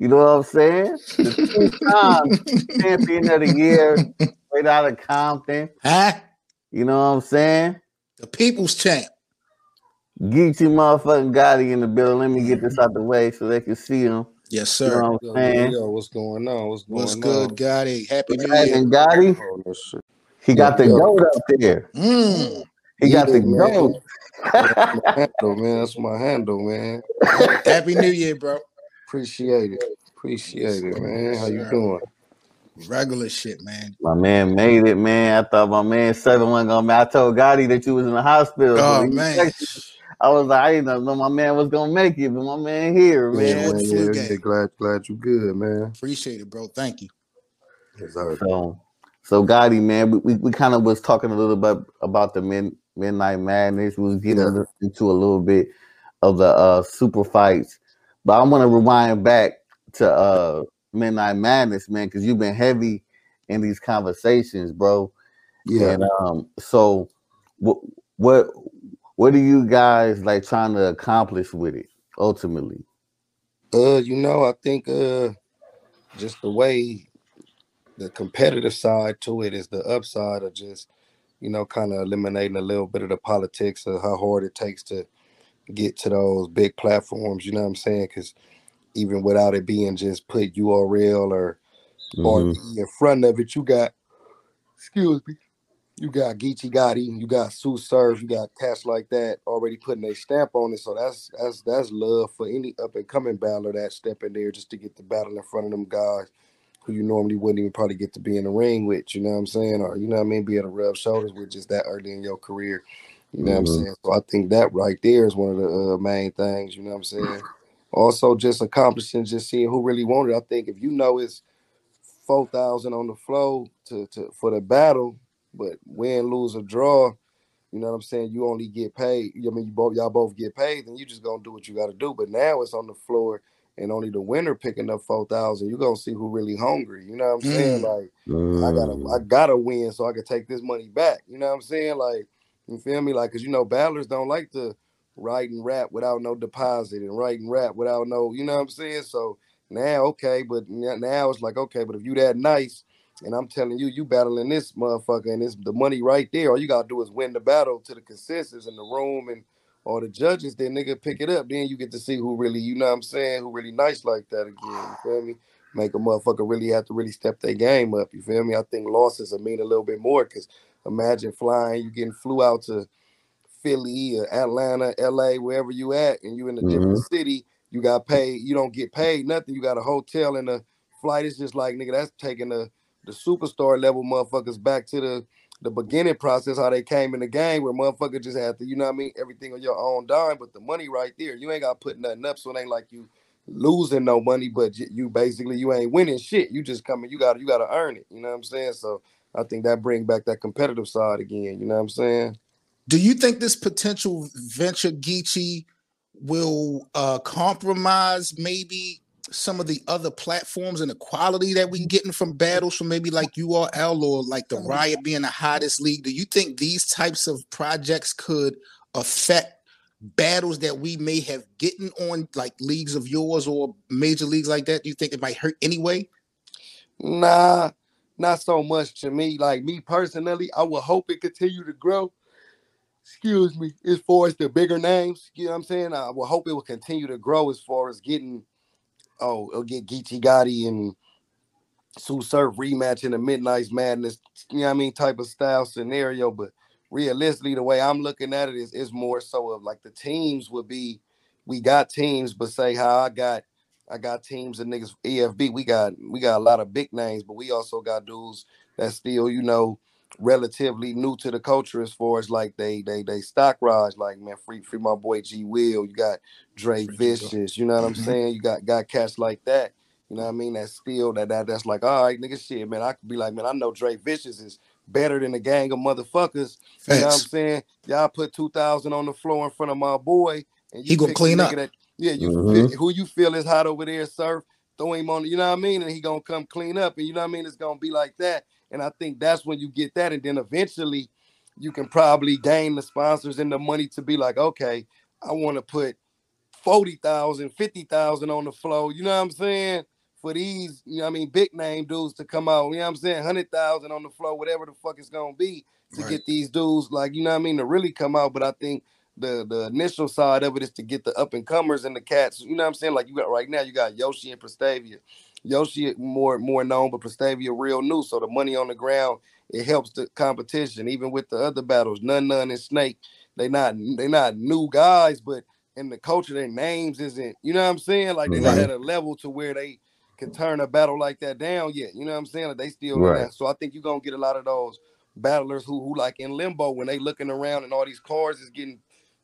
You know what I'm saying? The two-time champion of the year, right out of Compton. Huh? You know what I'm saying? The people's champ. Geechi motherfucking Gotti in the building. Let me get this out the way so they can see him. Yes, You know sir. what I'm Yo, saying? yo, what's going on? What's going What's on? good, Gotti? Happy New Year. And Gotti, no shit. he got the Yo, yo. goat up there. Mm. He got the Yeah, man. goat. That's my handle, man. That's my handle, man. Happy New Year, bro. Appreciate it. Appreciate it, man. How you doing? Regular shit, man. My man made it, man. I thought my man Seven wasn't gonna. Make. I told Gotti that you was in the hospital. Oh man. I was like, I didn't know my man was gonna make it, but my man here, Yeah, man. Yeah, man. Yeah, yeah, glad, glad you good, man. Appreciate it, bro. Thank you. Yes. So, so Gotti, man, we, we, we kind of was talking a little bit about the mid, midnight madness. We was getting Yeah. into a little bit of the uh super fights, but I want to rewind back to uh midnight madness, man, because you've been heavy in these conversations, bro. Yeah. And um, so what what what are you guys like trying to accomplish with it ultimately? Uh, you know, I think uh just the way the competitive side to it is the upside of just, you know, kind of eliminating a little bit of the politics of how hard it takes to get to those big platforms, you know what I'm saying? Because even without it being just put URL or or Mhm. in front of it, you got excuse me, you got Geechi Gotti, you got Sue Surf, you got cats like that already putting a stamp on it. So that's that's that's love for any up and coming battler that step in there just to get the battle in front of them guys who you normally wouldn't even probably get to be in the ring with, you know what I'm saying? Or you know what I mean, be able to rub shoulders with just that early in your career. You know what I'm Mhm. saying? So I think that right there is one of the uh, main things, you know what I'm saying? Also just accomplishing just seeing who really wanted. I think if you know it's four thousand on the flow to, to for the battle, but win, lose, or draw, you know what I'm saying? You only get paid. I mean, you both y'all both get paid, then you just gonna do what you gotta do. But now it's on the floor and only the winner picking up four thousand. You're gonna see who really hungry. You know what I'm saying? Mm. Like I gotta I Mm. gotta win so I can take this money back. You know what I'm saying? Like you feel me? Like cause you know battlers don't like to write and rap without no deposit and write and rap without no, you know what I'm saying? So now okay, but now it's like okay, but if you that nice and I'm telling you, you battling this motherfucker and it's the money right there. All you gotta do is win the battle to the consensus in the room and all the judges, then nigga pick it up. Then you get to see who really, you know what I'm saying, who really nice like that again. You feel me? Make a motherfucker really have to really step their game up. You feel me? I think losses mean a little bit more because imagine flying, you getting flew out to Philly or Atlanta, LA, wherever you at, and you in a different mm-hmm. city, you got paid, you don't get paid nothing. You got a hotel and a flight It's just like nigga, that's taking the the superstar level motherfuckers back to the the beginning process, how they came in the game where motherfucker just had to, you know what I mean, everything on your own dime, but the money right there, you ain't got to put nothing up, so it ain't like you losing no money, but you, you basically you ain't winning shit. You just coming, you got to you got to earn it. You know what I'm saying? So I think that bring back that competitive side again. You know what I'm saying? Do you think this potential venture Geechi will uh compromise maybe some of the other platforms and the quality that we're getting from battles from maybe like URL or like the Riot being the hottest league? Do you think these types of projects could affect battles that we may have getting on like leagues of yours or major leagues like that? Do you think it might hurt anyway? Nah, not so much to me. Like me personally, I would hope it continue to grow. Excuse me, as far as the bigger names, you know what I'm saying? I will hope it will continue to grow as far as getting, oh, it'll get Geechi Gotti and Sue Surf rematch in the Midnight's Madness, you know what I mean, type of style scenario. But realistically, the way I'm looking at it is, is more so of like the teams would be, we got teams, but say how I got I got teams and niggas EFB. We got we got a lot of big names, but we also got dudes that still, you know, relatively new to the culture as far as like they they they stock rise. Like man, free free my boy G Will. You got Dre Free Vicious. You know what I'm Mhm. saying? You got got cats like that. You know what I mean? That's still that that that's like all right, nigga. Shit, man. I could be like, man. I know Dre Vicious is better than a gang of motherfuckers. You know what I'm saying? Y'all put two thousand on the floor in front of my boy, and you He gonna clean nigga up. That, yeah, you Mhm. feel, who you feel is hot over there, surf. Throw him on, you know what I mean, and he gonna come clean up, and you know what I mean. It's gonna be like that, and I think that's when you get that, and then eventually, you can probably gain the sponsors and the money to be like, okay, I want to put 40,000, 50,000 on the flow. You know what I'm saying? For these, you know I mean, big name dudes to come out. You know what I'm saying? 100,000 on the floor, whatever the fuck it's going to be to right. get these dudes, like, you know what I mean, to really come out. But I think the the initial side of it is to get the up and comers and the cats. You know what I'm saying? Like you got right now, you got Yoshi and Prestavia. Yoshi more more known, but Prestavia real new. So the money on the ground it helps the competition. Even with the other battles, None None and Snake, they not they not new guys, but in the culture, their names isn't. You know what I'm saying? Like they're right. not at a level to where they can turn a battle like that down yet. You know what I'm saying? Like they still right. So I think you're gonna get a lot of those battlers who who like in limbo when they looking around and all these cars is getting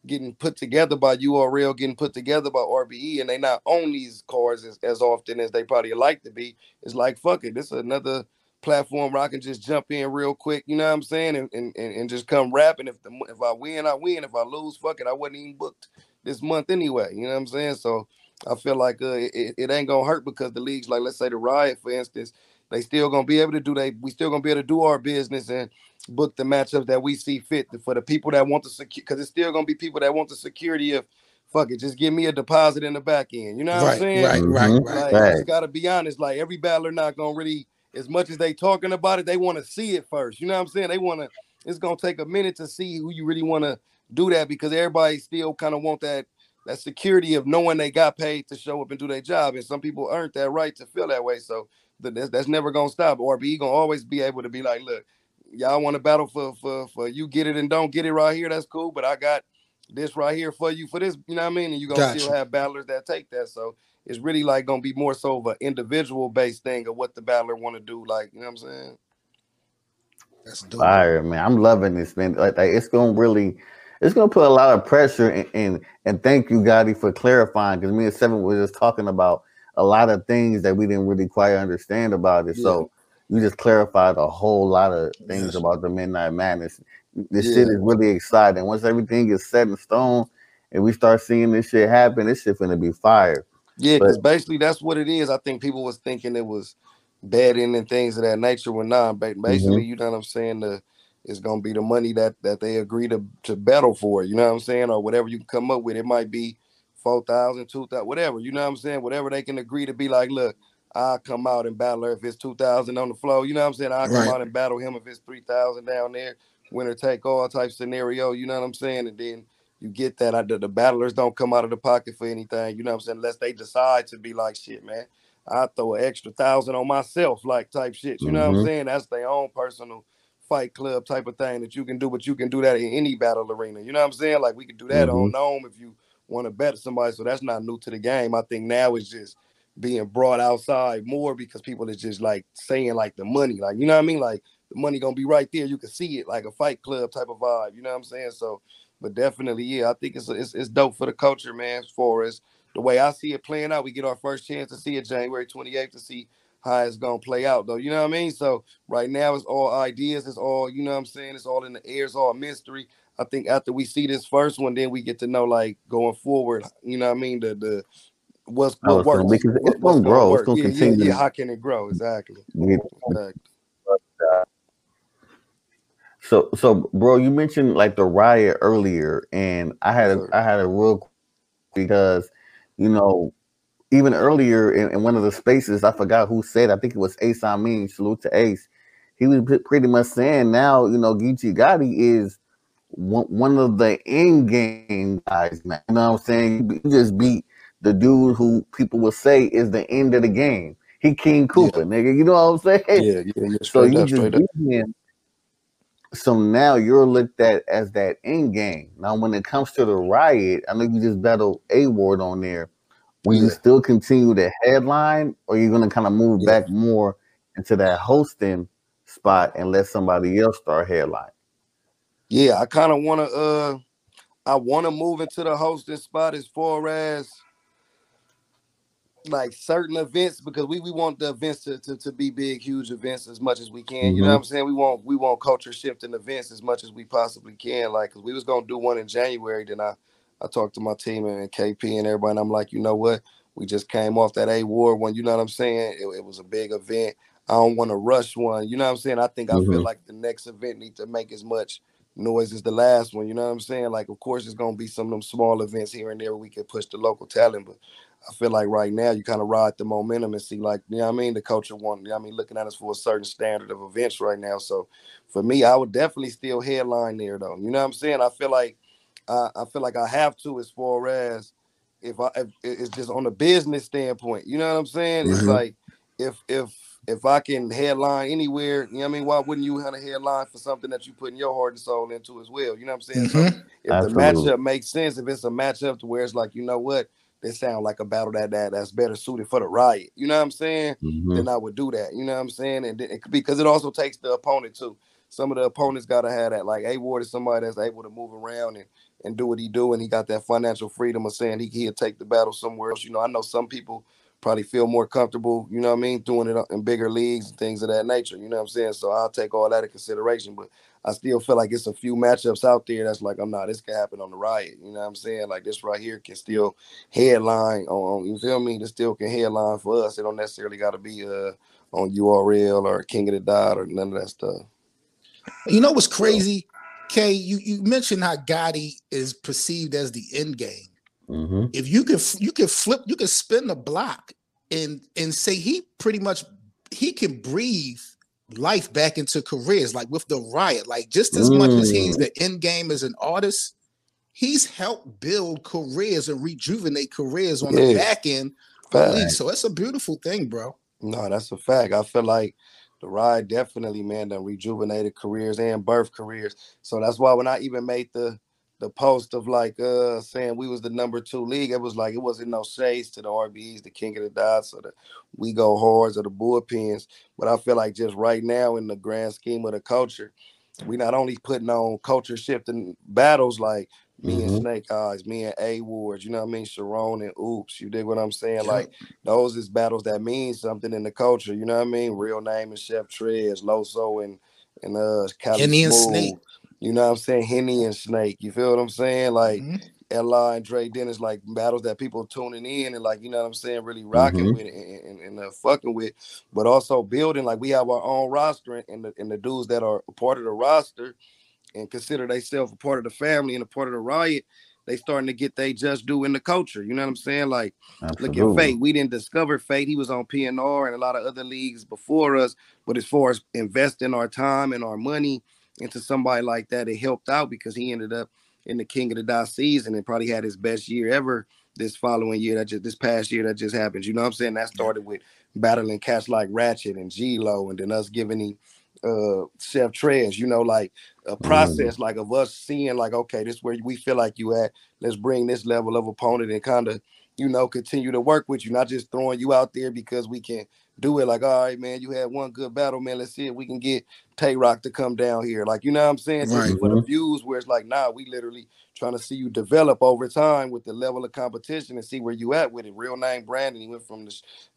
getting put together by URL, getting put together by RBE, and they not own these cars as, as often as they probably like to be. It's like fuck it, this is another platform where I can just jump in real quick, you know what I'm saying, and and, and just come rapping. If the if I win, I win. If I lose, fuck it, I wasn't even booked this month anyway. You know what I'm saying? So I feel like uh, it, it ain't gonna hurt because the leagues, like let's say the Riot, for instance, they still gonna be able to do they we still gonna be able to do our business and book the matchups that we see fit for the people that want to secure because it's still gonna be people that want the security of fuck it, just give me a deposit in the back end. You know what right, I'm saying? Right, right, mm-hmm. right. Like, just gotta be honest. Like every battler not gonna really, as much as they talking about it, they want to see it first. You know what I'm saying? They want to. It's gonna take a minute to see who you really want to do that because everybody still kind of want that that security of knowing they got paid to show up and do their job, and some people earned that right to feel that way. So that's, that's never gonna stop. RBE gonna always be able to be like, look, y'all want to battle for for for you get it and don't get it right here. That's cool, but I got this right here for you for this. You know what I mean? And you're gonna gotcha. still have battlers that take that. So it's really like gonna be more so of an individual based thing of what the battler want to do. Like you know what I'm saying? That's dope. Fire, man. I'm loving this, man. Like, like it's gonna really it's gonna put a lot of pressure and and, and thank you, Gotti, for clarifying because me and Seven were just talking about a lot of things that we didn't really quite understand about it. Yeah. So you just clarified a whole lot of things about the Midnight Madness. This yeah. shit is really exciting. Once everything is set in stone and we start seeing this shit happen, this shit gonna be fire. Yeah, because basically that's what it is. I think people was thinking it was betting and things of that nature when not. But Basically, mm-hmm. you know what I'm saying? The it's gonna be the money that that they agree to to battle for. You know what I'm saying, or whatever you can come up with. It might be four thousand, two thousand, whatever. You know what I'm saying? Whatever they can agree to be like. Look, I'll come out and battle her if it's two thousand on the floor. You know what I'm saying? I'll come right. out and battle him if it's three thousand down there. Winner take all type scenario. You know what I'm saying? And then you get that. I, the, the battlers don't come out of the pocket for anything. You know what I'm saying? Unless they decide to be like shit, man. I throw an extra thousand on myself, like type shit. You know mm-hmm. what I'm mm-hmm. saying? That's their own personal fight club type of thing that you can do, but you can do that in any battle arena. You know what I'm saying? Like we can do that mm-hmm. on Gnome if you want to bet somebody. So that's not new to the game. I think now it's just being brought outside more because people is just like saying like the money, like you know what I mean? Like the money gonna be right there. You can see it like a fight club type of vibe. You know what I'm saying? So, but definitely, yeah, I think it's it's, it's dope for the culture, man. Far as the way I see it playing out, we get our first chance to see it January 28th to see how it's gonna play out though. You know what I mean? So right now it's all ideas, it's all, you know what I'm saying? It's all in the air, it's all mystery. I think after we see this first one, then we get to know like going forward, you know what I mean? The the what's oh, what works. Gonna, because it's gonna grow, work. it's gonna yeah, continue. Yeah, yeah, how can it grow? Exactly. Yeah. exactly. So so bro, you mentioned like the riot earlier, and I had a, I had a real because you know even earlier in, in, one of the spaces, I forgot who said, I think it was Ace I mean, salute to Ace. He was pretty much saying now, you know, Geechi Gotti is one, one of the in game guys, man. You know what I'm saying? You just beat the dude who people will say is the end of the game. He King Cooper, yeah. nigga. You know what I'm saying? Yeah, yeah, yeah. So you just beat him. So now you're looked at as that end game. Now, when it comes to the riot, I know you just battled A Ward on there Will you still continue to headline, or you're gonna kind of move yeah. back more into that hosting spot and let somebody else start headline? Yeah, I kind of want to. uh I want to move into the hosting spot as far as like certain events because we, we want the events to, to, to be big, huge events as much as we can. Mm-hmm. You know what mm-hmm. I'm saying? We want we want culture shifting events as much as we possibly can. Like, we was gonna do one in January, then I I talked to my team and KP and everybody, and I'm like, you know what? We just came off that A War one. You know what I'm saying? It, it was a big event. I don't want to rush one. You know what I'm saying? I think mm-hmm. I feel mm-hmm. like the next event needs to make as much Noise as the last one. You know what I'm saying? Like, of course, it's gonna be some of them small events here and there we can push the local talent, but I feel like right now you kind of ride the momentum and see, like, you know what I mean? The culture want, you know I mean, looking at us for a certain standard of events right now. So for me, I would definitely still headline there though. You know what I'm saying? I feel like uh, I feel like I have to as far as if I if it's just on a business standpoint. You know what I'm saying? Mm-hmm. It's like if if if I can headline anywhere, you know what I mean? Why wouldn't you have a headline for something that you putting your heart and soul into as well? You know what I'm saying? Mm-hmm. So if Absolutely. the matchup makes sense, if it's a matchup to where it's like, you know what, they sound like a battle that, that that's better suited for the riot. You know what I'm saying? Mm-hmm. Then I would do that. You know what I'm saying? And then, because it also takes the opponent too. Some of the opponents gotta have that. Like A Ward is somebody that's able to move around and and do what he do, and he got that financial freedom of saying he he'll take the battle somewhere else. You know, I know some people probably feel more comfortable, you know what I mean, doing it in bigger leagues and things of that nature. You know what I'm saying? So I'll take all that into consideration. But I still feel like it's a few matchups out there that's like, I'm not, this can happen on the riot. You know what I'm saying? Like this right here can still headline on, you feel me? This still can headline for us. It don't necessarily got to be uh, on URL or King of the Dot or none of that stuff. You know what's crazy? Kay, you, you mentioned how Gotti is perceived as the end game. Mm-hmm. If you can you can flip, you can spin the block and and say he pretty much he can breathe life back into careers, like with the riot, like just as mm. much as he's mm. the end game as an artist, he's helped build careers and rejuvenate careers on yeah. the back end. So it's a beautiful thing, bro. No, that's a fact. I feel like the riot definitely, man, done rejuvenated careers and birth careers. So that's why when I even made the the post of like uh saying we was the number two league. It was like it wasn't no shades to the RBs, the king of the dots, or the we go hards or the bullpens. But I feel like just right now in the grand scheme of the culture, we not only putting on culture shifting battles like me mm-hmm. and Snake Eyes, me and A Wards, you know what I mean? Sharon and Oops, you dig what I'm saying? Yeah. Like those is battles that mean something in the culture, you know what I mean? Real name is Chef Trez, Loso and and uh Cali Smooth. Snake. You know what I'm saying? Henny and Snake. You feel what I'm saying? Like mm-hmm. Ella and Dre Dennis, like battles that people tuning in and like, you know what I'm saying, really rocking mm-hmm. with and, and, and uh, fucking with, but also building. Like we have our own roster and the and the dudes that are part of the roster and consider themselves a part of the family and a part of the riot. They starting to get they just do in the culture. You know what I'm saying? Like, Absolutely. look at Fate. We didn't discover Fate. He was on PNR and a lot of other leagues before us. But as far as investing our time and our money into somebody like that. It helped out because he ended up in the King of the Dot season and probably had his best year ever this following year that just this past year that just happened. You know what I'm saying? That started with battling cats like Ratchet and G Lo, and then us giving him uh Chef Trez, you know, like a process mm. like of us seeing like, okay, this is where we feel like you at. Let's bring this level of opponent and kind of, you know, continue to work with you, not just throwing you out there because we can do it like, all right, man, you had one good battle, man. Let's see if we can get Tay Roc to come down here. Like, you know what I'm saying? Right. For the views where it's like, nah, we literally trying to see you develop over time with the level of competition and see where you at with it. Real name Brandon. He went from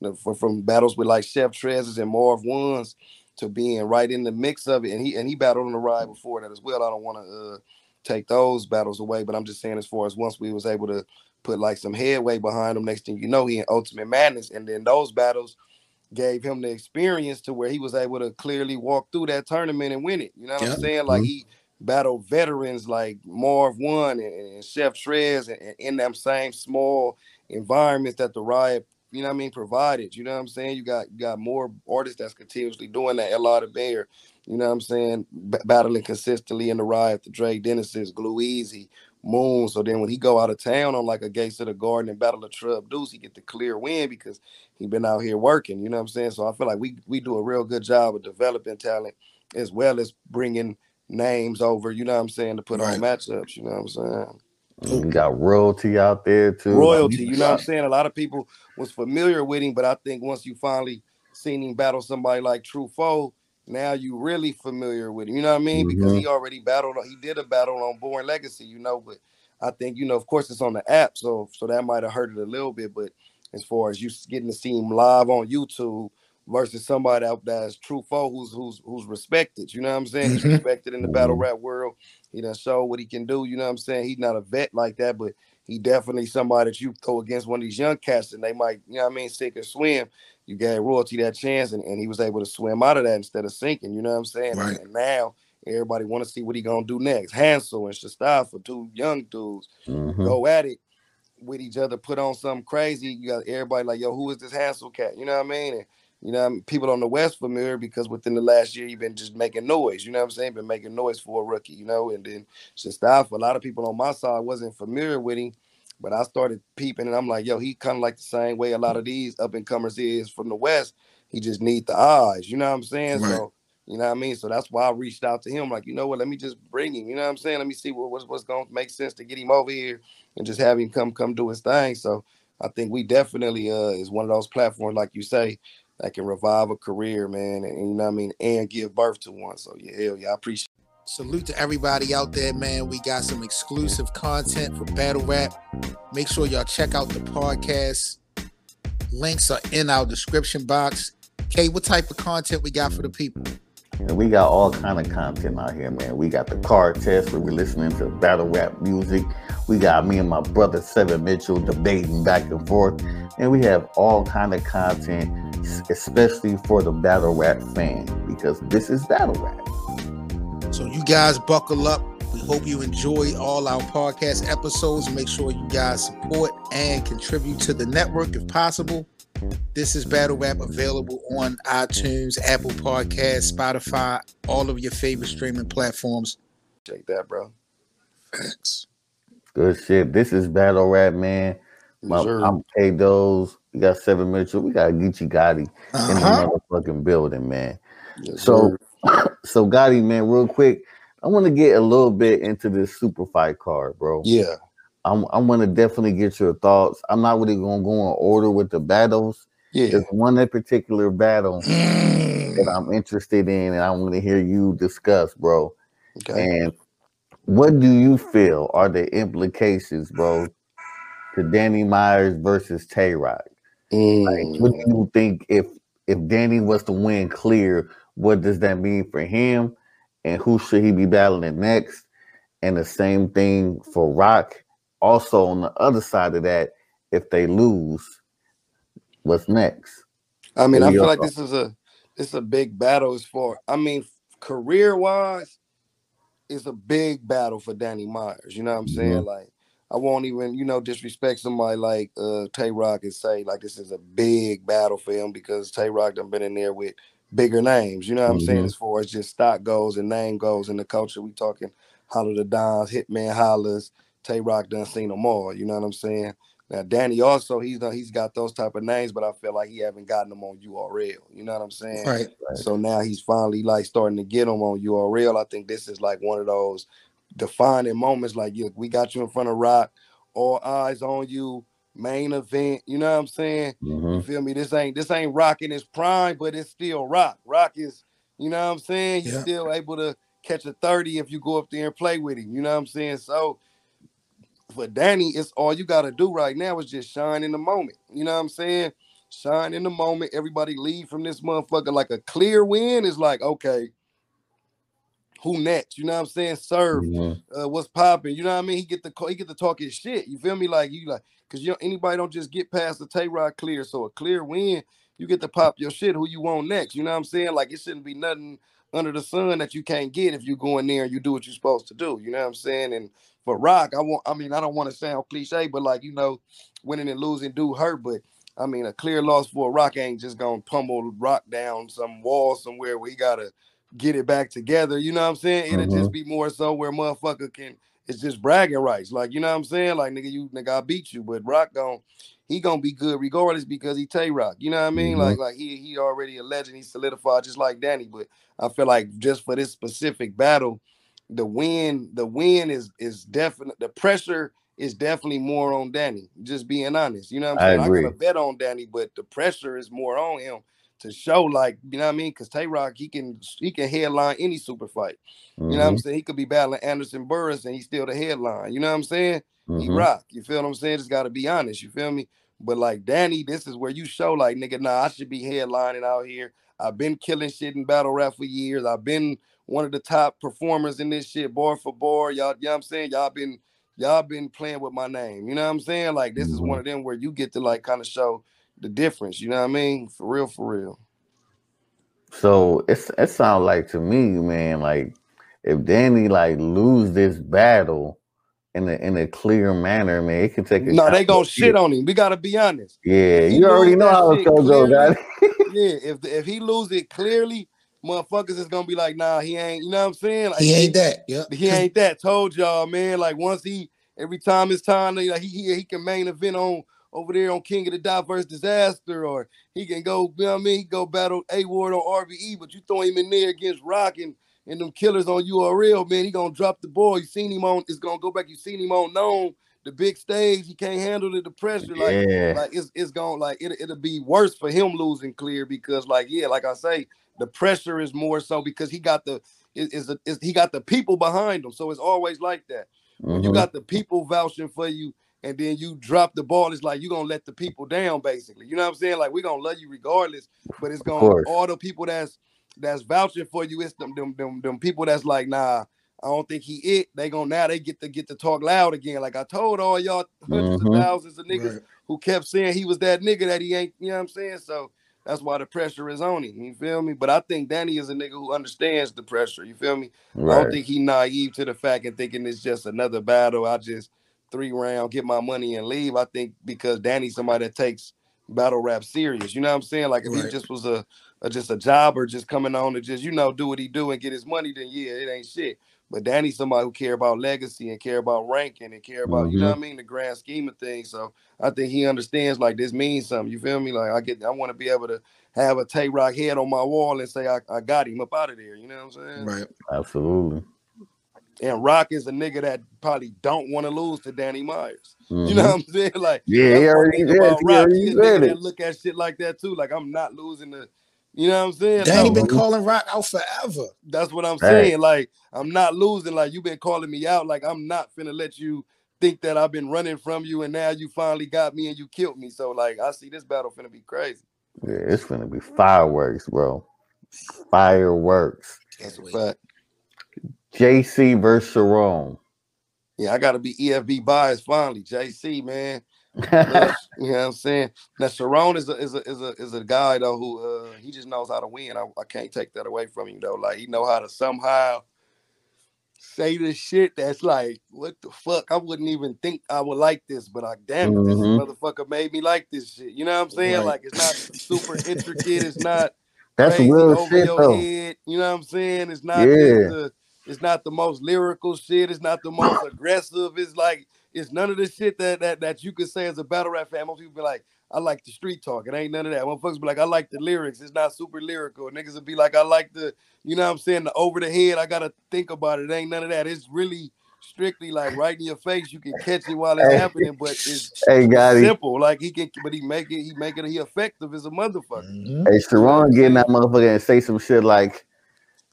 the from, from battles with like Chef Trez's and Marv Ones to being right in the mix of it. And he and he battled on the riot before that as well. I don't want to uh, take those battles away, but I'm just saying as far as once we was able to put like some headway behind him, next thing you know, he in Ultimate Madness, and then those battles gave him the experience to where he was able to clearly walk through that tournament and win it. You know what I'm saying? Like mm-hmm. he battled veterans like Marv One and, and Chef Trez, and, and, in them same small environments that the riot, you know what I mean, provided. You know what I'm saying? You got you got more artists that's continuously doing that. A lot of Bear, you know what I'm saying, B- battling consistently in the riot. The Dre Dennis's, Glue Easy, Moon. So then when he go out of town on like a Gates of the Garden and battle of Trub Deuce, he get the clear win because he been out here working. You know what I'm saying? So I feel like we we do a real good job of developing talent as well as bringing names over. You know what I'm saying to put right. on matchups. You know what I'm saying? You got royalty out there too. Royalty, you know what I'm saying? A lot of people was familiar with him, but I think once you finally seen him battle somebody like True Foe, now you really familiar with him. You know what I mean? Mm-hmm. Because he already battled. He did a battle on Born Legacy. You know, but I think you know, of course, it's on the app, so so that might have hurt it a little bit. But as far as you getting to see him live on YouTube versus somebody out there that's true foe who's who's who's respected. You know what I'm saying? He's mm-hmm. respected in the battle mm-hmm. rap world. He done show what he can do. You know what I'm saying? He's not a vet like that, but he definitely somebody that you throw against one of these young cats and they might, you know what I mean, sink or swim you gave royalty that chance and, and he was able to swim out of that instead of sinking. You know what I'm saying? Right. And now Everybody want to see what he gonna do next. Hansel and Shastafa, two young dudes, Mhm. go at it with each other, put on something crazy. You got everybody like, yo, who is this Hansel cat? You know what I mean? And you know, I mean? people on the West familiar because within the last year you've been just making noise. You know what I'm saying? Been making noise for a rookie. You know, and then Shastafa, a lot of people on my side wasn't familiar with him. But I started peeping, and I'm like, yo, he kind of like the same way a lot of these up and comers is from the West. He just need the eyes. You know what I'm saying? Right. So you know what I mean? So that's why I reached out to him. Like, you know what? Let me just bring him. You know what I'm saying? Let me see what, what's what's gonna make sense to get him over here and just have him come come do his thing. So I think we definitely uh is one of those platforms, like you say, that can revive a career, man, and, you know what I mean, and give birth to one. So yeah, hell yeah, I appreciate Salute to everybody out there, man. We got some exclusive content for Battle Rap. Make sure y'all check out the podcast. Links are in our description box. Kay, what type of content we got for the people? And we got all kind of content out here, man. We got the car test where we're listening to battle rap music. We got me and my brother Seven Mitchell debating back and forth, and we have all kind of content, especially for the battle rap fan, because this is battle rap. So you guys buckle up. We hope you enjoy all our podcast episodes. Make sure you guys support and contribute to the network if possible. This is Battle Rap available on iTunes, Apple Podcasts, Spotify, all of your favorite streaming platforms. Take that, bro. Thanks. Good shit. This is battle rap, man. My, Yes, sir. I'm K Doze. We got Seven Mitchell. We got Geechi Gotti in Uh-huh. the motherfucking building, man. Yes, So, sir. so Gotti, man, real quick, I want to get a little bit into this super fight card, bro. yeah, I'm I'm gonna definitely get your thoughts. I'm not really gonna go in order with the battles. yeah, There's one in particular battle Mm. that I'm interested in, and I want to hear you discuss, bro. okay. And what do you feel are the implications, bro, to Danny Myers versus Tay Roc? Like, what do Mm. you think if if Danny was to win clear? What does that mean for him? And who should he be battling next? And the same thing for Roc. Also, on the other side of that, if they lose, what's next? I mean, I feel like this is a this is a big battle as far. I mean, career wise, it's a big battle for Danny Myers. You know what I'm saying? Like, I won't even you know disrespect somebody like uh Tay Roc and say like this is a big battle for him because Tay Roc done been in there with bigger names. You know what I'm saying? Mhm. As far as just stock goes and name goes in the culture, we talking Hollow Da Dons, Hitman Hollas, Tay Roc done seen them all. You know what I'm saying? Now Danny also he's done, he's got those type of names, but I feel like he haven't gotten them on URL. You know what I'm saying? Right. So now he's finally like starting to get them on URL. I think this is like one of those defining moments. Like, yeah, we got you in front of Roc, all eyes on you, main event. You know what I'm saying? Mhm. You feel me? This ain't this ain't Roc in his prime, but it's still Roc. Roc is, you know what I'm saying? He's Yeah. still able to catch a 30 if you go up there and play with him. You know what I'm saying? So for Danny, it's all you gotta do right now is just shine in the moment. You know what I'm saying? Shine in the moment. Everybody leave from this motherfucker like a clear win is like, okay, who next? You know what I'm saying? Serve. Mhm. Uh, what's popping? You know what I mean? He get the he get to talk his shit. You feel me? Like you like because you know anybody don't just get past the Tay Roc clear. So a clear win, you get to pop your shit. Who you want next? You know what I'm saying? Like it shouldn't be nothing under the sun that you can't get if you go in there and you do what you're supposed to do. You know what I'm saying? And for Roc, I want. I mean, I don't want to sound cliche, but like you know, winning and losing do hurt. But I mean, a clear loss for Roc ain't just gonna pummel Roc down some wall somewhere where he gotta get it back together. You know what I'm saying? It'll just mm-hmm. be more so where motherfucker can. It's just bragging rights, like you know what I'm saying. Like nigga, you nigga, I beat you, but Roc gon' he gonna be good regardless because he Tay Roc. You know what I mean? Mhm. Like like he he already a legend. He solidified just like Danny. But I feel like just for this specific battle, the win the win is is definite. The pressure is definitely more on Danny. Just being honest. You know what I'm I saying? I, agree. gotta bet on Danny, but the pressure is more on him to show like you know what I mean? Because Tay Roc he can he can headline any super fight. You know what I'm Mhm. saying? He could be battling Anderson Burris and he's still the headline. You know what I'm saying? He Mhm. rock. You feel what I'm saying? Just gotta be honest. You feel me? But like Danny, this is where you show like nigga, nah, I should be headlining out here. I've been killing shit in battle rap for years. I've been one of the top performers in this shit, bar for bar. Y'all, you know what I'm saying? Y'all been y'all been playing with my name. You know what I'm saying? Like this is Mhm. one of them where you get to like kind of show the difference. You know what I mean? For real, for real. So it's it sounds like to me, man, like if Danny like lose this battle in a in a clear manner, man, it can take a no. They gonna shit on him. We gotta be honest. Yeah, you already know how it's gonna go, guys. yeah, if if he lose it clearly, motherfuckers is gonna be like, nah, he ain't. You know what I'm saying? Like, he ain't that. Yeah, he ain't that. Told y'all, man. Like once he, every time it's time, like he he, he can main event on over there on King of the Diverse Disaster, or he can go, you know what I mean? He go battle A Ward on RBE, but you throw him in there against Roc and, and them killers on URL, man, he gonna drop the ball. You seen him on, it's gonna go back. You seen him on known the big stage. He can't handle it, the pressure. Like, yeah. like it's it's gonna like it, it'll be worse for him losing clear because, like, yeah, like I say, the pressure is more so because he got the is, is, is he got the people behind him. So it's always like that. When mm-hmm. you got the people vouching for you, and then you drop the ball, it's like you're gonna let the people down, basically. You know what I'm saying? Like we're gonna love you regardless, but it's gonna all the people that's that's vouching for you, it's them them them, them people that's like, nah, I don't think he it. They gonna now they get to get to talk loud again. Like I told all y'all 100s mm-hmm. of thousands of niggas right. who kept saying he was that nigga that he ain't, you know what I'm saying? So that's why the pressure is on him. You feel me? But I think Danny is a nigga who understands the pressure. You feel me? Right. I don't think he naive to the fact and thinking it's just another battle. I just three round, get my money and leave. I think because Danny's somebody that takes battle rap serious. You know what I'm saying? Like if right. he just was a, a, just a job or just coming on to just, you know, do what he do and get his money, then yeah, it ain't shit. But Danny's somebody who care about legacy and care about ranking and care about, mm-hmm. you know mm-hmm. what I mean, the grand scheme of things. So I think he understands like this means something. You feel me? Like I get I want to be able to have a Tay Roc head on my wall and say I, I got him up out of there. You know what I'm saying? Right. Absolutely. And Roc is a nigga that probably don't want to lose to Danny Myers. Mm-hmm. You know what I'm saying? Like, yeah, he already did. Roc. He already look at shit like that too. Like, I'm not losing the. You know what I'm saying? Danny no, been calling Roc out forever. That's what I'm saying. Like, I'm not losing. Like, you've been calling me out. Like, I'm not finna let you think that I've been running from you, and now you finally got me and you killed me. So, like, I see this battle finna be crazy. Yeah, it's gonna be fireworks, bro. Fireworks. That's a fact. JC versus Sharon. Yeah, I gotta be EFB biased finally. JC, man. you know what I'm saying? Now Sharon is a is a is a is a guy though who uh he just knows how to win. I, I can't take that away from him though. Like he know how to somehow say this shit that's like, what the fuck? I wouldn't even think I would like this, but I damn it, mm-hmm. this motherfucker made me like this shit. You know what I'm saying? Right. Like it's not super intricate, it's not that's real shit though. Head, you know what I'm saying? It's not yeah. It's not the most lyrical shit. It's not the most aggressive. It's like it's none of the shit that that that you could say as a battle rap fan. Most people be like, I like the street talk. It ain't none of that. Motherfuckers be like, I like the lyrics. It's not super lyrical. Niggas would be like, I like the, you know what I'm saying, the over the head. I gotta think about it. it ain't none of that. It's really strictly like right in your face. You can catch it while it's happening, but it's, hey, it's simple. Like he can, but he make it. He make it. He effective as a motherfucker. Mm-hmm. Hey, Sharon getting that motherfucker and say some shit like,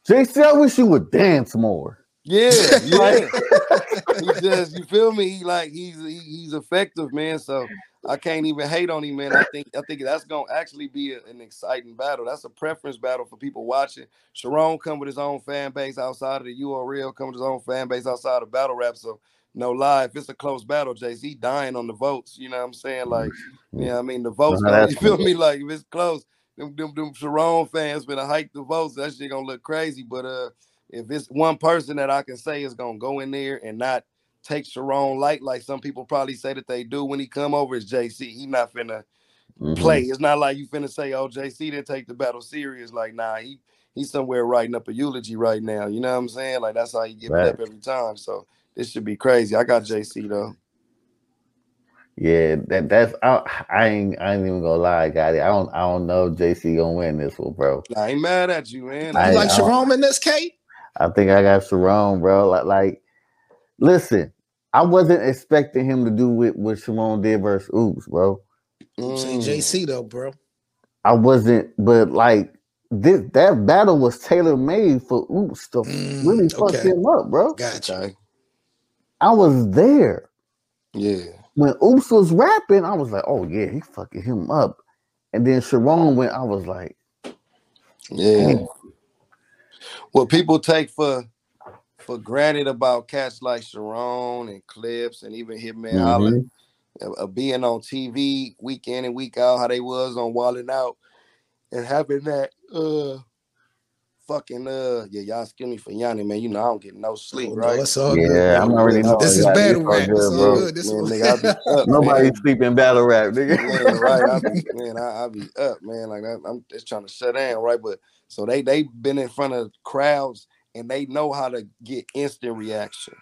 JC, I wish you would dance more. Yeah, yeah. he just, you feel me? He like he's he, he's effective, man. So I can't even hate on him, man. I think I think that's gonna actually be a, an exciting battle. That's a preference battle for people watching. Sharon come with his own fan base outside of the URL, come with his own fan base outside of battle rap. So no lie, if it's a close battle, JC dying on the votes. You know what I'm saying? Like, mm-hmm. yeah, I mean the votes. you feel me? Like if it's close, them them, them Sharon fans gonna hike the votes. That shit gonna look crazy. But uh, if it's one person that I can say is gonna go in there and not take Sharon light, like some people probably say that they do when he come over, is JC. He not finna mm-hmm. play. It's not like you finna say, "Oh, JC didn't take the battle serious." Like, nah, he he's somewhere writing up a eulogy right now. You know what I'm saying? Like that's how he get right. up every time. So this should be crazy. I got JC though. Yeah, that that's I, I ain't I ain't even gonna lie, got it. I don't I don't know JC gonna win this one, bro. I ain't mad at you, man. You like Sharon in this, Kate? I think I got Sharon, bro. Like, like, listen, I wasn't expecting him to do what, what Sharon did versus Oops, bro. Mm. Say JC though, bro. I wasn't, but like this that battle was tailor made for Oops to mm, really fuck okay. him up, bro. Gotcha. I was there. Yeah when Oops was rapping, I was like, oh yeah, he fucking him up. And then Sharon went, I was like, yeah. Damn. What people take for for granted about cats like Sharon and Clips and even Hitman mm-hmm. Uh, being on TV week in and week out, how they was on Wild 'N Out and having that uh fucking uh yeah, y'all excuse me for Yanni, man. You know I don't get no sleep, Oh, right? no, it's all Yeah, good. I'm already know This is that. battle It's all rap. It's good, all bro. good. This Man, one. nigga, I be up, Nobody man. sleeping battle rap, nigga. Man, right. I be man, I, I be up, man. Like I, I'm just trying to shut down, right? But so they they been in front of crowds and they know how to get instant reaction.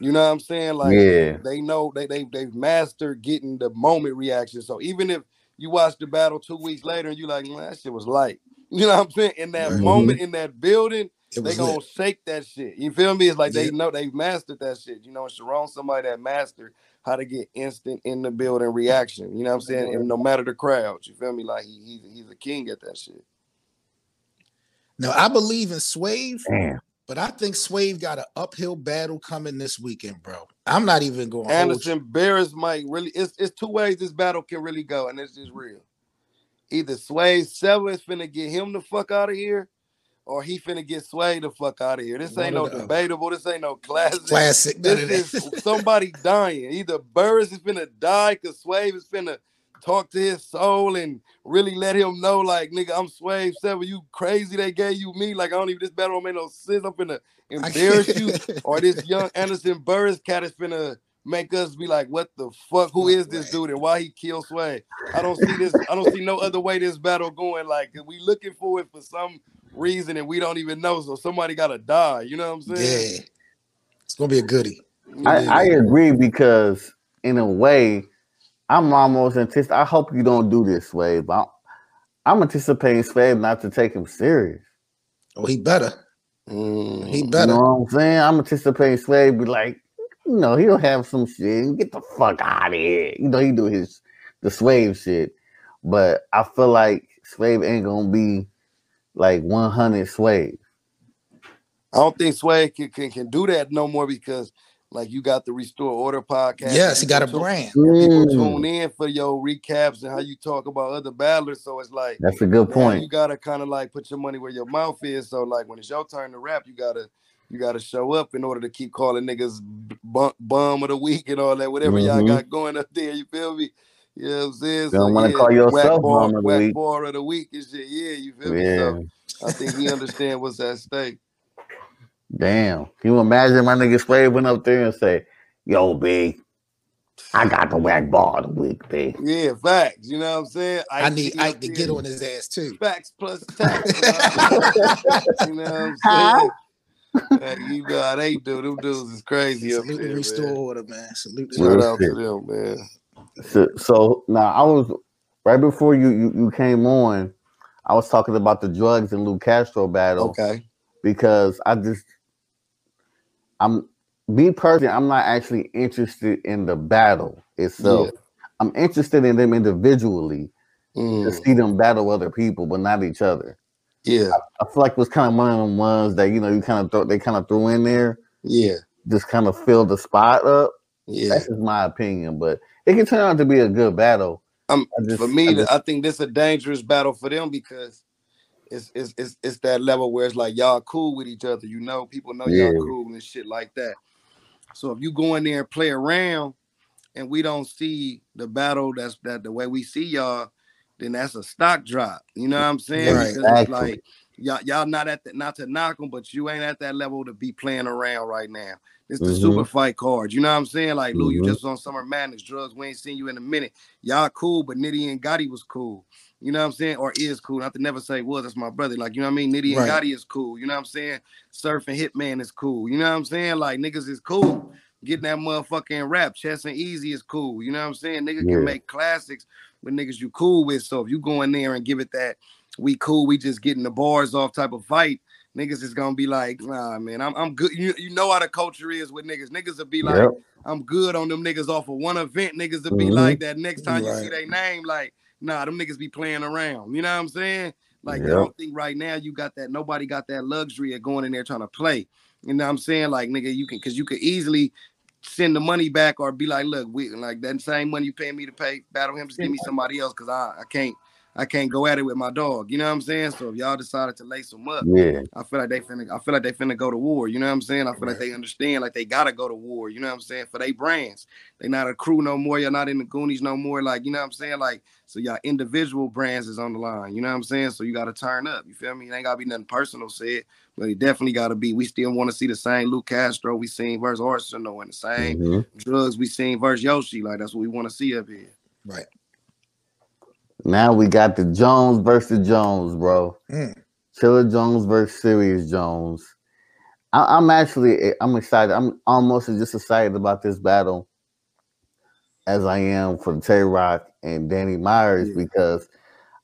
You know what I'm saying? Like yeah, they know they they they've mastered getting the moment reaction. So even if you watch the battle two weeks later and you like, man, that shit was light. You know what I'm saying? In that Right. moment, in that building, they gonna lit. shake that shit. You feel me? It's like they know they've mastered that shit. You know, and Sharon, somebody that mastered how to get instant in the building reaction. You know what I'm saying? And no matter the crowd, you feel me? Like he, he's he's a king at that shit. Now I believe in Swave, damn. but I think Swave got an uphill battle coming this weekend, bro. I'm not even going. Anderson Barris might really. It's it's two ways this battle can really go, and it's just real. Either Swave Sevah is finna get him the fuck out of here, or he finna get Swave the fuck out of here. This ain't no debatable. This ain't no classic. classic. This is somebody dying. Either Burris is finna die because Swave is finna talk to his soul and really let him know, like, nigga, I'm Swave Sevah. You crazy? They gave you me. Like, I don't even. This battle don't make no sense. I'm finna embarrass you. Or this young Anderson Burris cat is finna make us be like, what the fuck? Who is this dude and why he killed Swave? I don't see this. I don't see no other way this battle going. Like, we looking for it for some reason and we don't even know. So somebody gotta die. You know what I'm saying? yeah, it's gonna be a goodie. I, Yeah. I agree because in a way, I'm almost anticipating. I hope you don't do this, Swave. I'm, I'm anticipating Swave not to take him serious. Oh, he better. Mm. He better. You know what I'm saying? I'm anticipating Swave be like, you know, he'll have some shit. and Get the fuck out of here. You know, he do his the Swave shit, but I feel like Swave ain't gonna be like 100 Swave. I don't think Swave can, can can do that no more because like you got the Restore Order podcast. Yes, he got a brand. tune- People Mm, tune in for your recaps and how you talk about other battlers. So it's like that's a good now point. you gotta kind of like put your money where your mouth is. So like when it's your turn to rap, you gotta you gotta show up in order to keep calling niggas bum, bum of the week and all that, whatever y'all Mhm. got going up there. You feel me? You know what I'm saying? You don't wanna call yourself bar, bum of the week. bar of the week and shit. Yeah, you feel me? Yeah. So I think he understand what's at stake. Damn. Can you imagine my nigga Swave went up there and say, Yo, B, I got the whack ball of the week, B. Yeah, facts. You know what I'm saying? I need you know Ike to I'm get on his ass too. facts plus tax. you know what I'm Huh? Saying? Like, you know how they do. Them dudes is crazy up Salute there, the restore man. order, man. Salute the Real Shout restore. out to them, man. So, so now I was right before you, you you came on, I was talking about the drugs and Lou Castro battle Okay. because I just I'm me personally, I'm not actually interested in the battle itself. I'm interested in them individually to Mm, see them battle other people, but not each other. Yeah. I feel like it was kind of one of them ones that you know you kind of throw they kind of threw in there, Yeah. just kind of fill the spot up. Yeah. That's just my opinion, but it can turn out to be a good battle. Um, I just, For me, I I, think this is a dangerous battle for them because it's it's it's, it's that level where it's like y'all cool with each other. You know, people know Yeah. y'all cool and shit like that. So if you go in there and play around and we don't see the battle that's that the way we see y'all, then that's a stock drop. You know what I'm saying? Right. Because Exactly. it's like y'all y'all not at that not to knock them, but you ain't at that level to be playing around right now. It's the Mhm. super fight card. You know what I'm saying? Like Lou, you Mhm. just on Summer Madness, drugs. We ain't seen you in a minute. Y'all cool, but Nitty and Gotti was cool. You know what I'm saying? Or is cool. Not to never say was. That's my brother. Like you know what I mean? Nitty and Right. Gotti is cool. You know what I'm saying? Surf and Hitman is cool. You know what I'm saying? Like niggas is cool. Getting that motherfucking rap, Chess and Easy is cool. You know what I'm saying? Nigga Yeah. can make classics with niggas you cool with. So if you go in there and give it that we cool, we just getting the bars off type of fight, niggas is gonna be like, nah, man, I'm I'm good. You, you know how the culture is with niggas. Niggas will be like, Yep. I'm good on them niggas off of one event. Niggas will be Mhm. like that next time you see Right. their name, like, nah, them niggas be playing around. You know what I'm saying? Like, I don't think right now you got that. Nobody got that luxury of going in there trying to play. You know what I'm saying? Like, nigga, you can, cause you could easily send the money back or be like, look, we like that same money you paying me to pay battle him, just give me somebody else, cause I, I can't, I can't go at it with my dog. You know what I'm saying? So if y'all decided to lace them up, yeah, I feel like they finna. I feel like they finna go to war. You know what I'm saying? I feel right. like they understand, like they gotta go to war. You know what I'm saying? For their brands, they not a crew no more. You're not in the Goonies no more. Like you know what I'm saying? Like so, y'all individual brands is on the line. You know what I'm saying? So you gotta turn up. You feel me? It ain't gotta be nothing personal said, but it definitely gotta be. We still want to see the same Luke Castro we seen versus Arsenal and the same mm-hmm. drugs we seen versus Yoshi. Like that's what we want to see up here. Right. Now we got the Jones versus Jones, bro. Mm. Chilla Jones versus Serius Jones. I, am actually I'm excited. I'm almost just excited about this battle as I am for Tay Roc and Danny Myers yeah. because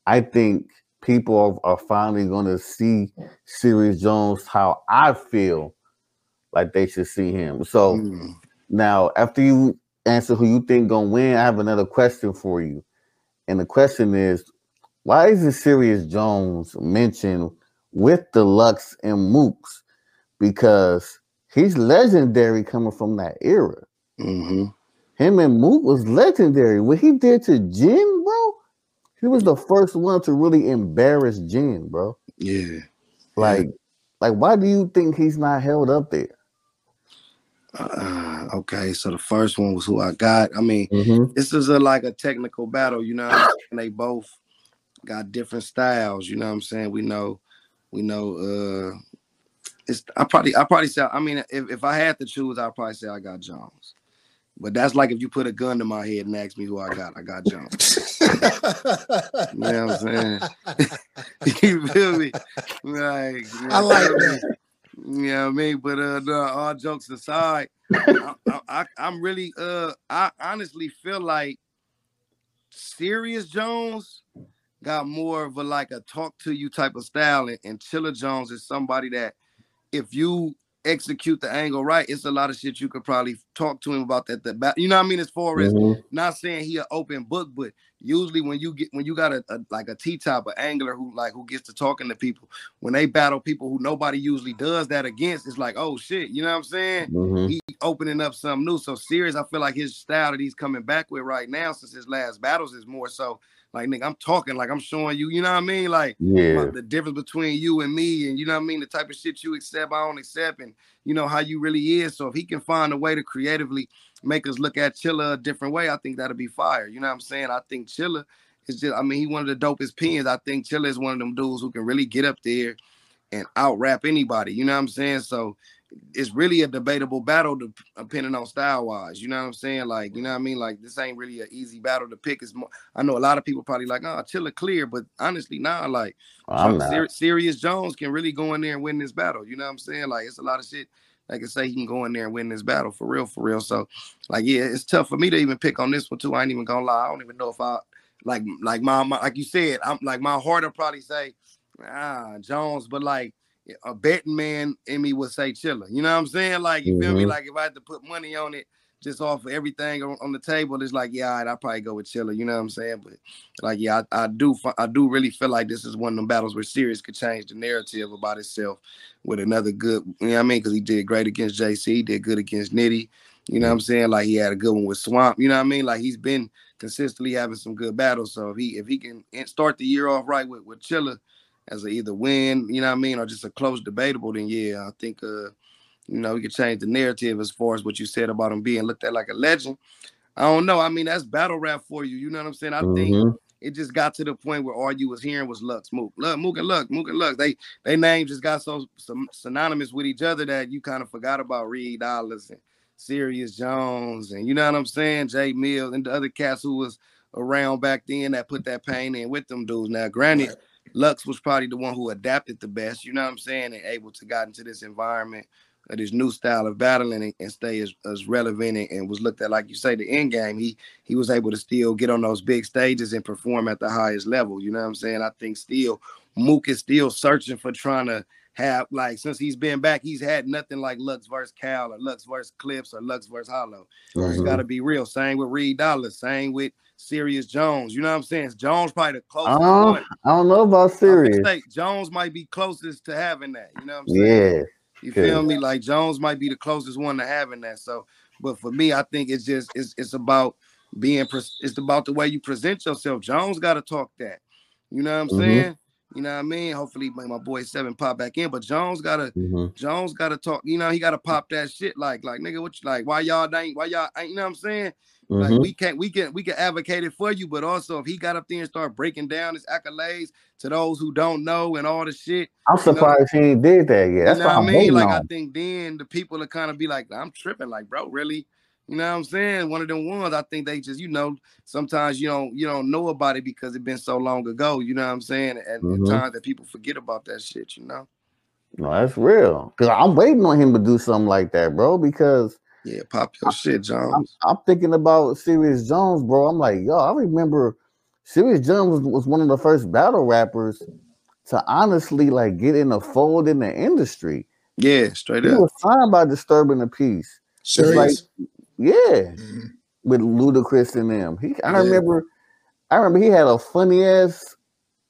I think people are, are finally going to see Serius Jones how I feel like they should see him. So mm. now, after you answer who you think gonna win, I have another question for you. And the question is, why is it Serius Jones mentioned with the Lux and Mooks? Because he's legendary coming from that era. Mm-hmm. Him and Mook was legendary. What he did to Jin, bro, he was the first one to really embarrass Jin, bro. Yeah. Like, yeah. like, why do you think he's not held up there? Uh, okay, so the first one was who I got. I mean, mm-hmm. this is a like a technical battle, you know. and they both got different styles. You know what I'm saying? We know, we know. uh It's I probably I probably say. I mean, if, if I had to choose, I'd probably say I got Jones. But that's like if you put a gun to my head and ask me who I got, I got Jones. you know what I'm saying? you feel me? Like, I like that. You know what I mean? But uh, no, all jokes aside, I, I, I'm really uh, I honestly feel like Serius Jones got more of a like a talk to you type of style, and, and Chilla Jones is somebody that if you execute the angle right, it's a lot of shit you could probably talk to him about that. That you know what I mean? As far as mm-hmm. not saying he an open book, but usually when you get when you got a, a like a T top, an angler who like who gets to talking to people, when they battle people who nobody usually does that against, it's like oh shit, you know what I'm saying? Mm-hmm. He opening up something new. So Serius, I feel like his style that he's coming back with right now since his last battles is more so like nigga, I'm talking like I'm showing you, you know what I mean? Like yeah. the difference between you and me, and you know what I mean, the type of shit you accept, I don't accept, and you know how you really is. So if he can find a way to creatively make us look at Chilla a different way, I think that'll be fire. You know what I'm saying? I think Chilla is just, I mean, he one of the dopest pins. I think Chilla is one of them dudes who can really get up there and out rap anybody. You know what I'm saying? So it's really a debatable battle depending on style wise. You know what I'm saying? Like, you know what I mean? Like, this ain't really an easy battle to pick. It's more, I know a lot of people probably like, oh, Chilla clear, but honestly, nah, like, Ser- Serius Jones can really go in there and win this battle. You know what I'm saying? Like, it's a lot of shit. Like I say, he can go in there and win this battle for real, for real. So, like, yeah, it's tough for me to even pick on this one too. I ain't even gonna lie. I don't even know if I like, like my, my like you said, I'm like my heart will probably say, ah, Jones, but like a betting man in me would say Chilla. You know what I'm saying? Like you mm-hmm. feel me? Mm-hmm. Like if I had to put money on it, just off of everything on, on the table, it's like yeah, right, I'd probably go with Chilla. You know what I'm saying? But like yeah, I, I, do I do really feel like this is one of them battles where Serius could change the narrative about itself with another good. You know what I mean? Because he did great against JC, he did good against Nitty. You know what I'm saying? Like he had a good one with Swamp. You know what I mean? Like he's been consistently having some good battles. So if he if he can start the year off right with with Chilla as a either win, you know what I mean, or just a close debatable, then yeah, I think uh, you know, we could change the narrative as far as what you said about him being looked at like a legend. I don't know. I mean, that's battle rap for you. You know what I'm saying? I mm-hmm. think it just got to the point where all you was hearing was Lux, Mook, Lux, Mook and Lux, Mook and Lux. They they names just got so, so synonymous with each other that you kind of forgot about Reed Dollaz and Serius Jones and you know what I'm saying, Jay Mills and the other cats who was around back then that put that pain in with them dudes. Now, granted. Right Lux was probably the one who adapted the best, you know what I'm saying, and able to got into this environment of this new style of battling and, and stay as, as relevant and, and, was looked at like you say the end game. He he was able to still get on those big stages and perform at the highest level. You know what I'm saying? I think still Mook is still searching for trying to have like since he's been back, he's had nothing like Lux versus Cal or Lux versus Clips or Lux versus Hollow. Mm-hmm. It's got to be real. Same with Reed Dollaz. Same with Serius Jones. You know what I'm saying? Jones probably the closest. Uh, I don't know about Serius. Jones might be closest to having that. You know what I'm saying? Yeah. You feel me? Like Jones might be the closest one to having that. So, but for me, I think it's just it's it's about being it's about the way you present yourself. Jones got to talk that. You know what I'm mm-hmm. saying? You know what I mean? Hopefully, my, my boy Seven pop back in. But Jones gotta mm-hmm. Jones gotta talk. You know, he gotta pop that shit. Like, like nigga, what you like? Why y'all ain't? Why y'all ain't? You know what I'm saying? Like mm-hmm. we can't, we can, we can advocate it for you. But also, if he got up there and start breaking down his accolades to those who don't know and all the shit, I'm surprised know, he did that. Yeah, that's you know what I mean. Like, on. I think then the people will kind of be like, I'm tripping. Like, bro, really? You know what I'm saying? One of them ones. I think they just, you know, sometimes you don't you don't know about it because it's been so long ago. You know what I'm saying? And mm-hmm. times that people forget about that shit. You know. No, that's real. Cause I'm waiting on him to do something like that, bro. Because yeah, pop your I, shit, Jones. I'm, I'm, thinking about Serius Jones, bro. I'm like, yo, I remember Serius Jones was, was one of the first battle rappers to honestly like get in the fold in the industry. Yeah, straight he up. He was signed by Disturbing the Peace. Serious? Like, yeah, mm-hmm. with Ludacris and them. He, I yeah. remember, I remember he had a funny ass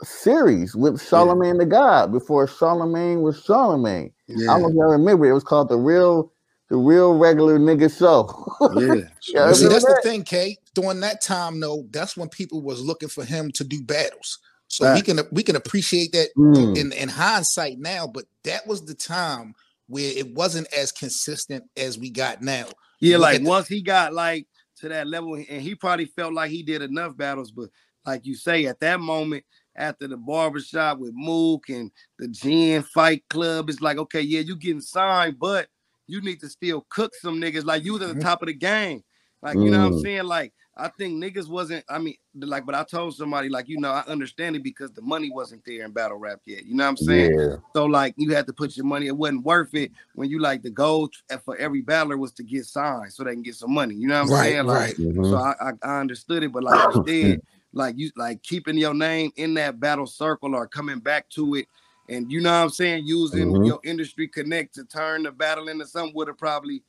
series with Charlemagne yeah. the God before Charlemagne was Charlemagne. Yeah. I don't know if y'all remember. It was called the real, the real regular nigga show. yeah, see, that's that? the thing, Kate. During that time, though, that's when people was looking for him to do battles. So right. we can we can appreciate that mm. in, in hindsight now, but that was the time where it wasn't as consistent as we got now. Yeah, like once he got like to that level, and he probably felt like he did enough battles, but like you say, at that moment, after the barbershop with Mook and the Jin Fight Klub, it's like, okay, yeah, you getting signed, but you need to still cook some niggas. Like you was at the mm-hmm. top of the game. Like, you know what I'm mm. saying? Like, I think niggas wasn't. I mean, like, but I told somebody like, you know, I understand it because the money wasn't there in battle rap yet. You know what I'm saying? Yeah. So like, you had to put your money. It wasn't worth it when you like the goal for every battler was to get signed so they can get some money. You know what I'm right, saying? Like, right. Mm-hmm. So I, I, I understood it, but like instead, like you like keeping your name in that battle circle or coming back to it. And you know what I'm saying, using mm-hmm. your industry connect to turn the battle into something would have probably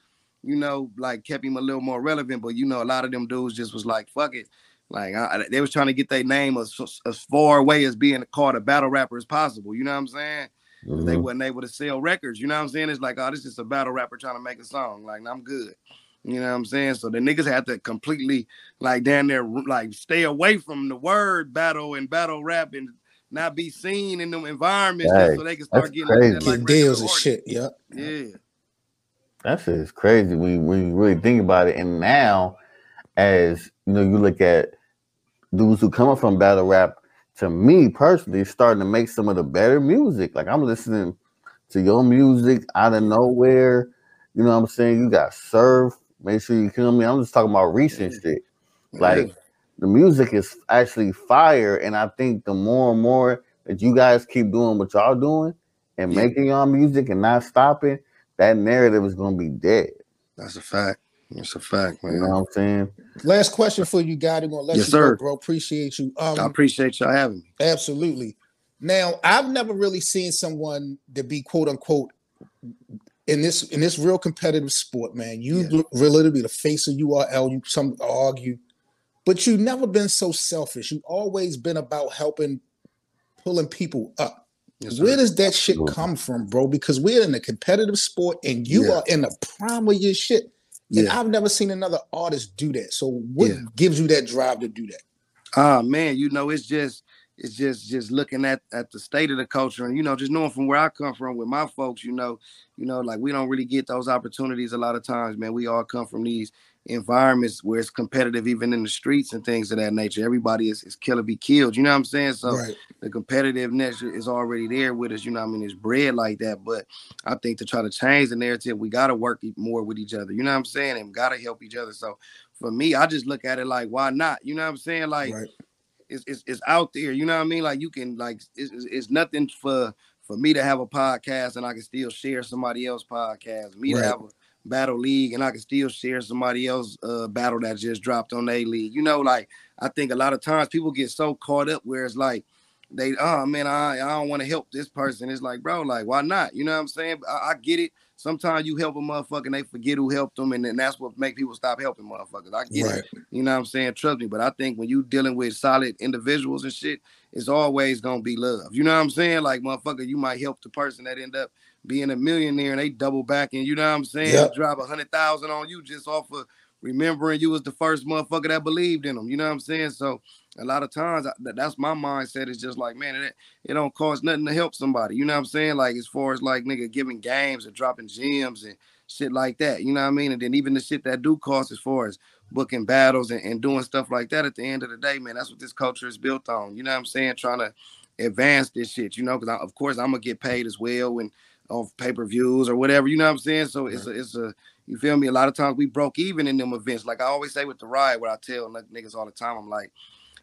you know, like kept him a little more relevant. But you know, a lot of them dudes just was like, fuck it. Like I, they was trying to get their name as, as far away as being called a battle rapper as possible. You know what I'm saying? Mm-hmm. They wasn't able to sell records. You know what I'm saying? It's like, oh, this is a battle rapper trying to make a song. Like, I'm good. You know what I'm saying? So the niggas had to completely like down there, like stay away from the word battle and battle rap and not be seen in them environments hey, so they can start getting, that, like, deals and shit. Yeah. Yeah. That shit is crazy when, when you really think about it. And now, as you know, you look at dudes who come up from battle rap, to me personally, starting to make some of the better music. Like I'm listening to your music out of nowhere. You know what I'm saying? You got Surf. Make sure you kill me. I'm just talking about recent shit. Like the music is actually fire. And I think the more and more that you guys keep doing what y'all doing and making y'all music and not stopping, that narrative is gonna be dead. That's a fact. That's a fact, man. You know what I'm saying? Last question for you, guy. Gonna let yes, you sir. go, bro. Appreciate you. Um, I appreciate y'all having me. Absolutely. Now, I've never really seen someone to be quote unquote in this in this real competitive sport, man. You yeah. really to be the face of URL. You some argue, but you've never been so selfish. You've always been about helping, pulling people up. Yes, Where does that shit come from, bro? Because we're in a competitive sport and you yeah. are in the prime of your shit. And yeah. I've never seen another artist do that. So what yeah. gives you that drive to do that? Ah, uh, man, you know, it's just it's just just looking at at the state of the culture and you know just knowing from where i come from with my folks you know you know like we don't really get those opportunities a lot of times man we all come from these environments where it's competitive even in the streets and things of that nature. Everybody is, is kill or be killed. You know what I'm saying? So right. the competitiveness is already there with us. You know what I mean? It's bred like that. But I think to try to change the narrative, we got to work more with each other. You know what I'm saying? And got to help each other. So for me, I just look at it like, why not? You know what I'm saying? Like, right. it's, it's, it's out there. You know what I mean? Like you can like it's, it's nothing for for me to have a podcast and I can still share somebody else podcast. Me right. to have a battle league and I can still share somebody else uh battle that just dropped on a league. You know, like I think a lot of times people get so caught up where it's like they oh man, I, I don't want to help this person. It's like, bro, like why not? You know what I'm saying? I, I get it. Sometimes you help a motherfucker and they forget who helped them, and then that's what make people stop helping motherfuckers. I get right. it. You know what I'm saying? Trust me. But I think when you dealing with solid individuals and shit, it's always gonna be love. You know what I'm saying? Like motherfucker, you might help the person that end up being a millionaire and they double back and you know what I'm saying? Yep. Drop a hundred thousand on you just off of remembering you was the first motherfucker that believed in them. You know what I'm saying? So a lot of times that's my mindset is just like, man, it, it don't cost nothing to help somebody. You know what I'm saying? Like as far as like nigga giving games and dropping gems and shit like that. You know what I mean? And then even the shit that do cost as far as booking battles and, and doing stuff like that at the end of the day, man, that's what this culture is built on. You know what I'm saying? Trying to advance this shit, you know, because of course I'm gonna get paid as well when off pay-per-views or whatever, you know what I'm saying? So it's a it's a you feel me? A lot of times we broke even in them events. Like I always say with the ride, what I tell niggas all the time, I'm like,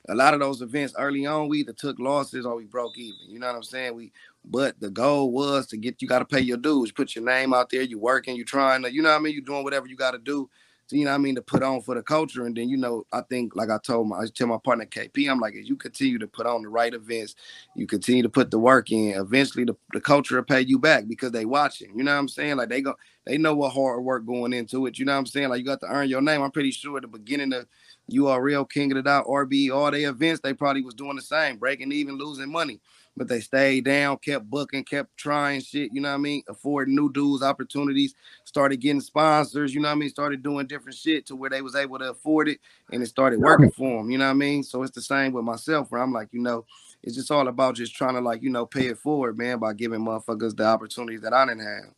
a lot of those events early on, we either took losses or we broke even. You know what I'm saying? We but the goal was to get you got to pay your dues, put your name out there, you working, you trying to, you know what I mean? You doing whatever you got to do you know I mean, to put on for the culture. And then, you know, I think like I told my I tell my partner KP, I'm like, as you continue to put on the right events, you continue to put the work in, eventually the, the culture will pay you back because they watching. You know what I'm saying? Like they go they know what hard work going into it. You know what I'm saying? Like you got to earn your name. I'm pretty sure at the beginning of URL, King of the Dot, RB, all the events, they probably was doing the same, breaking even, losing money. But they stayed down, kept booking, kept trying shit, you know what I mean? Affording new dudes opportunities, started getting sponsors, you know what I mean? Started doing different shit to where they was able to afford it and it started working for them, you know what I mean? So it's the same with myself where I'm like, you know, it's just all about just trying to like, you know, pay it forward, man, by giving motherfuckers the opportunities that I didn't have.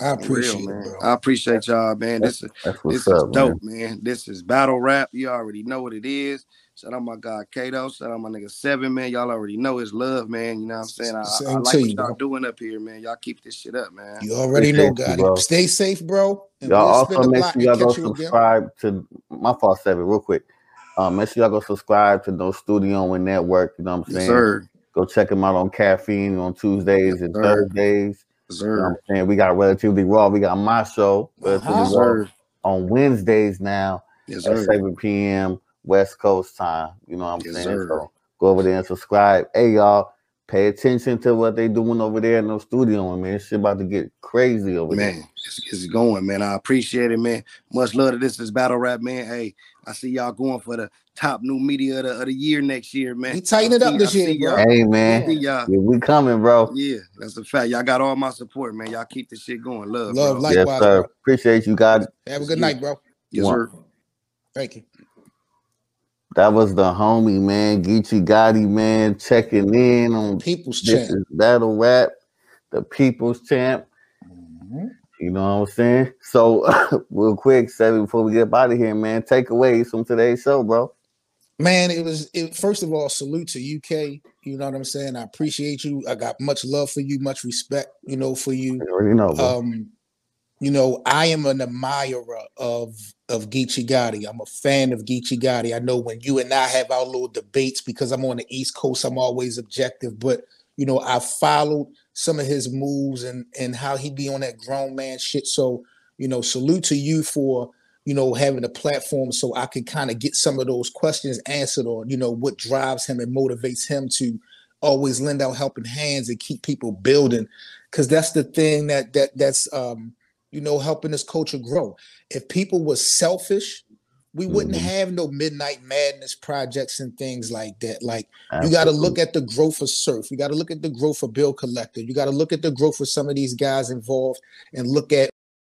I appreciate real, it, man. I appreciate y'all, man. This is this up, is dope, man. man. This is battle rap. You already know what it is. Shout out my guy Kato. Shout out my nigga Seven, man. Y'all already know his love, man. You know what I'm saying? I, I like what y'all bro. doing up here, man. Y'all keep this shit up, man. You already know, guy. Stay safe, bro. And y'all also make sure y'all go subscribe again. to my fault, Seven, real quick. Um, make sure y'all go subscribe to No Studio'N Network. You know what I'm saying? Yes, go check them out on Caffeine on Tuesdays yes, and sir. Thursdays. You know I'm saying? We got Relatively Raw. We got my show, Relatively. Raw, on Wednesdays now yes, at 7 p.m. West Coast time. You know what I'm yes, saying? Sir. So go over there and subscribe. Hey, y'all, pay attention to what they doing over there in the studio. Man, shit about to get crazy over man, there. Man, it's, it's going, man. I appreciate it, man. Much love to this is battle rap, man. Hey, I see y'all going for the top new media of the, of the year next year, man. We tighten it up this year, bro. Hey, man. Yeah, we coming, bro. Yeah, that's a fact. Y'all got all my support, man. Y'all keep this shit going. Love, love, bro. likewise. Yes, sir. Bro. Appreciate you, guys. Have a good night, bro. Yes, sir. Thank you. That was the homie, man. Geechi Gotti, man, checking in on People's this Champ. Battle Rap, the People's Champ. Mm-hmm. You know what I'm saying? So, real quick, seven before we get out of here, man. Takeaways from today's show, bro. Man, it was it, first of all, salute to UK. You know what I'm saying? I appreciate you. I got much love for you, much respect, you know, for you. You know, bro. um, you know, I am an admirer of of Geechi Gotti. I'm a fan of Geechi Gotti. I know when you and I have our little debates because I'm on the East Coast, I'm always objective, but you know, I followed some of his moves and and how he be on that grown man shit. So, you know, salute to you for you know, having a platform so I can kind of get some of those questions answered or, you know, what drives him and motivates him to always lend out helping hands and keep people building. Cause that's the thing that that that's um, you know, helping this culture grow. If people were selfish, we wouldn't mm-hmm. have no midnight madness projects and things like that. Like Absolutely. you got to look at the growth of surf. You got to look at the growth of bill collector. You got to look at the growth of some of these guys involved and look at